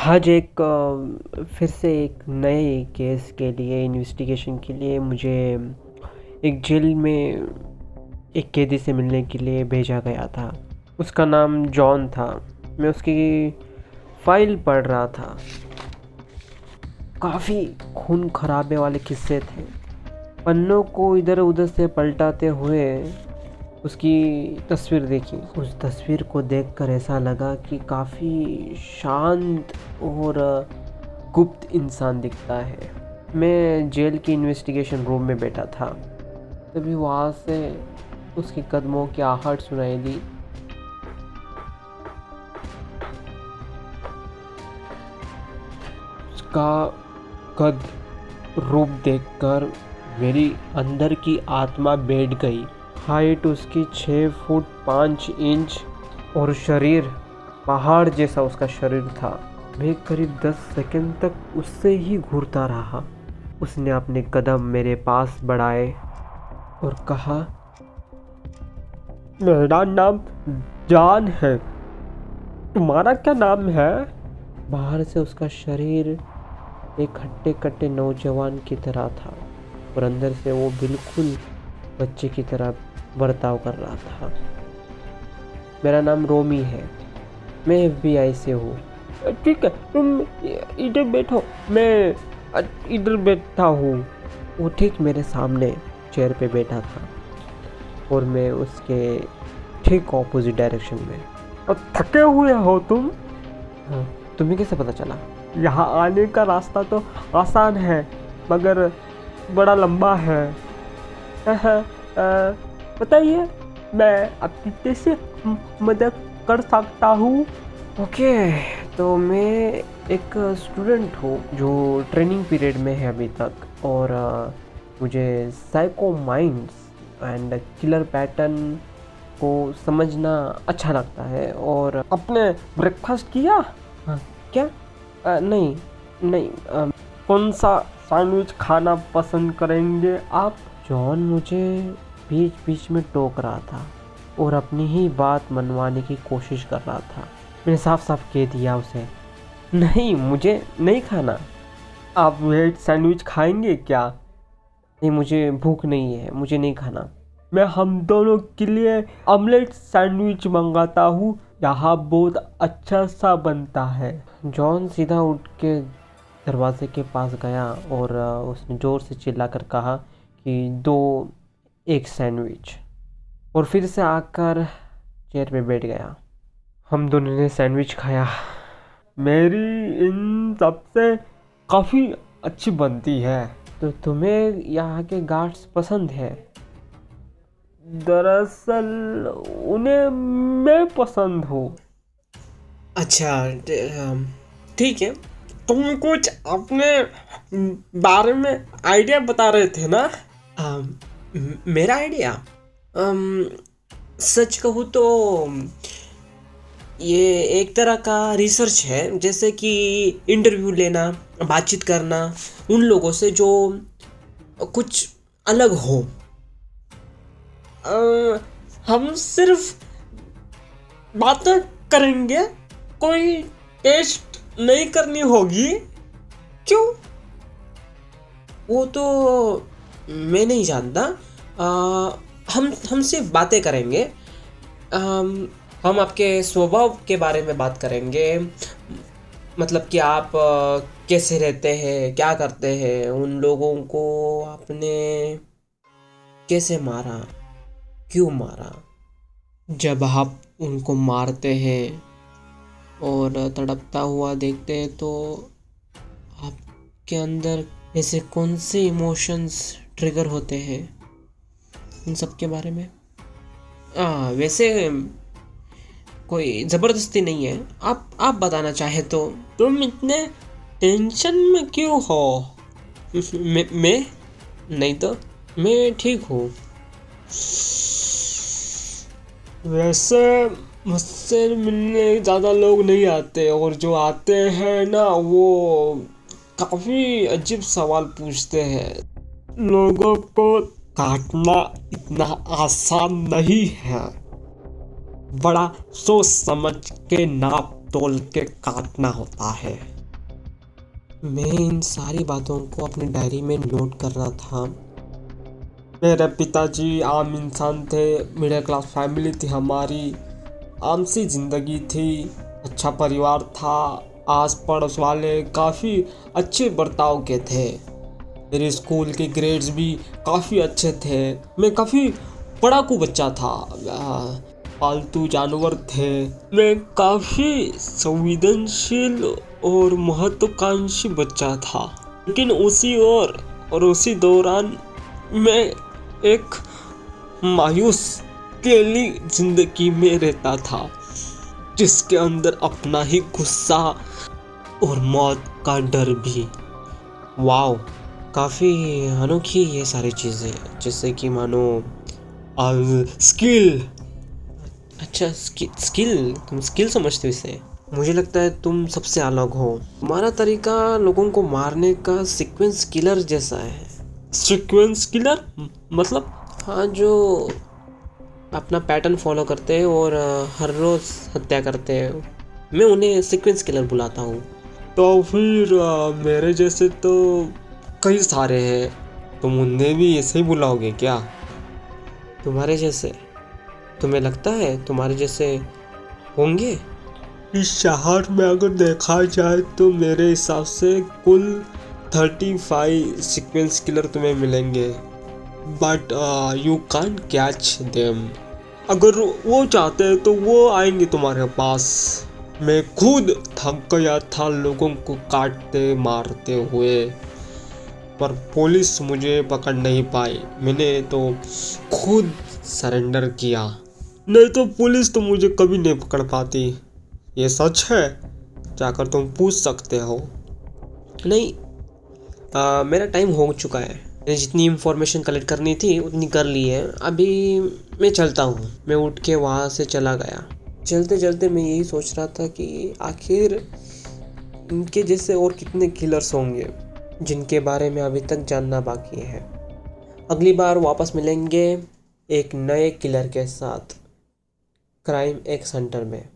आज एक फिर से एक नए केस के लिए इन्वेस्टिगेशन के लिए मुझे एक जेल में एक कैदी से मिलने के लिए भेजा गया था। उसका नाम जॉन था। मैं उसकी फ़ाइल पढ़ रहा था। काफ़ी खून खराबे वाले किस्से थे। पन्नों को इधर उधर से पलटाते हुए उसकी तस्वीर देखी। उस तस्वीर को देखकर ऐसा लगा कि काफ़ी शांत और गुप्त इंसान दिखता है। मैं जेल की इन्वेस्टिगेशन रूम में बैठा था। तभी वहाँ से उसके कदमों की आहट सुनाई दी। उसका कद रूप देखकर मेरी अंदर की आत्मा बैठ गई। हाइट उसकी छः फुट पाँच इंच और शरीर पहाड़ जैसा उसका शरीर था। मैं करीब दस सेकंड तक उससे ही घूरता रहा। उसने अपने कदम मेरे पास बढ़ाए और कहा, मेरा नाम जान है। तुम्हारा क्या नाम है? बाहर से उसका शरीर एक हट्टे कट्टे नौजवान की तरह था और अंदर से वो बिल्कुल बच्चे की तरह बर्ताव कर रहा था। मेरा नाम रोमी है। मैं एफ़ से हूँ। ठीक है तुम इधर बैठो। मैं इधर बैठा हूँ। वो ठीक मेरे सामने चेयर पे बैठा था और मैं उसके ठीक ऑपोजिट डायरेक्शन में। और थके हुए हो तुम? हाँ तुम्हें कैसे पता चला? यहाँ आने का रास्ता तो आसान है मगर बड़ा लंबा है। बताइए मैं आपकी कैसे मदद कर सकता हूँ? ओके तो मैं एक स्टूडेंट हूँ जो ट्रेनिंग पीरियड में है अभी तक और uh, मुझे psycho minds and killer pattern को समझना अच्छा लगता है और आपने ब्रेकफास्ट किया? हाँ। क्या? आ, नहीं नहीं आ, कौन सा सैंडविच खाना पसंद करेंगे आप? जॉन मुझे बीच बीच में टोक रहा था और अपनी ही बात मनवाने की कोशिश कर रहा था। मैंने साफ़ साफ़ कह दिया उसे, नहीं, मुझे नहीं खाना। आप वेज सैंडविच खाएँगे क्या? नहीं, मुझे भूख नहीं है, मुझे नहीं खाना। मैं हम दोनों के लिए ऑमलेट सैंडविच मंगाता हूँ। यहाँ बहुत अच्छा सा बनता है। जॉन सीधा उठ के दरवाजे के पास गया और उसने ज़ोर से चिल्ला कर कहा कि, दो एक सैंडविच। और फिर से आकर चेयर पे बैठ गया। हम दोनों ने सैंडविच खाया। मेरी इन सबसे काफ़ी अच्छी बनती है। तो तुम्हें यहाँ के गार्ड्स पसंद है? दरअसल उन्हें मैं पसंद हूँ। अच्छा ठीक है। तुम कुछ अपने बारे में आइडिया बता रहे थे ना? मेरा आइडिया सच कहूँ तो ये एक तरह का रिसर्च है जैसे कि इंटरव्यू लेना बातचीत करना उन लोगों से जो कुछ अलग हो। आ, हम सिर्फ़ बातें करेंगे कोई टेस्ट नहीं करनी होगी। क्यों? वो तो मैं नहीं जानता। हम हम सिर्फ़ बातें करेंगे। आ, हम आपके स्वभाव के बारे में बात करेंगे। मतलब कि आप कैसे रहते हैं क्या करते हैं उन लोगों को आपने कैसे मारा क्यों मारा? जब आप उनको मारते हैं और तड़पता हुआ देखते हैं तो आपके अंदर ऐसे कौन से इमोशंस ट्रिगर होते हैं उन सब के बारे में। आ, वैसे कोई ज़बरदस्ती नहीं है। आप आप बताना चाहे तो। तुम इतने टेंशन में क्यों हो? मैं? नहीं तो मैं ठीक हूँ। वैसे मुझसे मिलने ज़्यादा लोग नहीं आते और जो आते हैं ना वो काफ़ी अजीब सवाल पूछते हैं। लोगों को काटना इतना आसान नहीं है। बड़ा सोच समझ के नाप तोल के काटना होता है। मैं इन सारी बातों को अपनी डायरी में नोट कर रहा था। मेरे पिताजी आम इंसान थे मिडिल क्लास फैमिली थी हमारी। आम सी ज़िंदगी थी अच्छा परिवार था। आस पड़ोस वाले काफ़ी अच्छे बर्ताव के थे। मेरे स्कूल के ग्रेड्स भी काफ़ी अच्छे थे। मैं काफ़ी पढ़ाकू बच्चा था। पालतू जानवर थे। मैं काफ़ी संवेदनशील और महत्वाकांक्षी बच्चा था। लेकिन उसी और और उसी दौरान मैं एक मायूस, केली ज़िंदगी में रहता था, जिसके अंदर अपना ही गुस्सा और मौत का डर भी। वाओ काफ़ी अनोखी ये सारी चीज़ें। जैसे कि मानो स्किल अच्छा स्किल तुम स्किल समझते हो इसे? मुझे लगता है तुम सबसे अलग हो। तुम्हारा तरीका लोगों को मारने का सीक्वेंस किलर जैसा है। सीक्वेंस किलर मतलब? हाँ जो अपना पैटर्न फॉलो करते हैं और हर रोज़ हत्या करते हैं। मैं उन्हें सीक्वेंस किलर बुलाता हूँ। तो फिर मेरे जैसे तो कई सारे हैं। तुम उन्हें भी ऐसे ही बुलाओगे क्या? तुम्हारे जैसे। तुम्हें लगता है तुम्हारे जैसे होंगे? इस शहर में अगर देखा जाए तो मेरे हिसाब से कुल थर्टी फाइव सिक्वेंस किलर तुम्हें मिलेंगे। But you can catch them अगर वो चाहते हैं तो वो आएँगे तुम्हारे पास। मैं खुद थक गया था लोगों को काटते मारते हुए। पर पुलिस मुझे पकड़ नहीं पाई। मैंने तो खुद सरेंडर किया। नहीं तो पुलिस तो मुझे कभी नहीं पकड़ पाती। ये सच है? जाकर तुम पूछ सकते हो। नहीं आ, मेरा टाइम हो चुका है। मैंने जितनी इन्फॉर्मेशन कलेक्ट करनी थी उतनी कर ली है। अभी मैं चलता हूँ। मैं उठ के वहाँ से चला गया। चलते चलते मैं यही सोच रहा था कि आखिर इनके जैसे और कितने किलर्स होंगे। जिनके बारे में अभी तक जानना बाकी है। अगली बार वापस मिलेंगे एक नए किलर के साथ। क्राइम एक सेंटर में।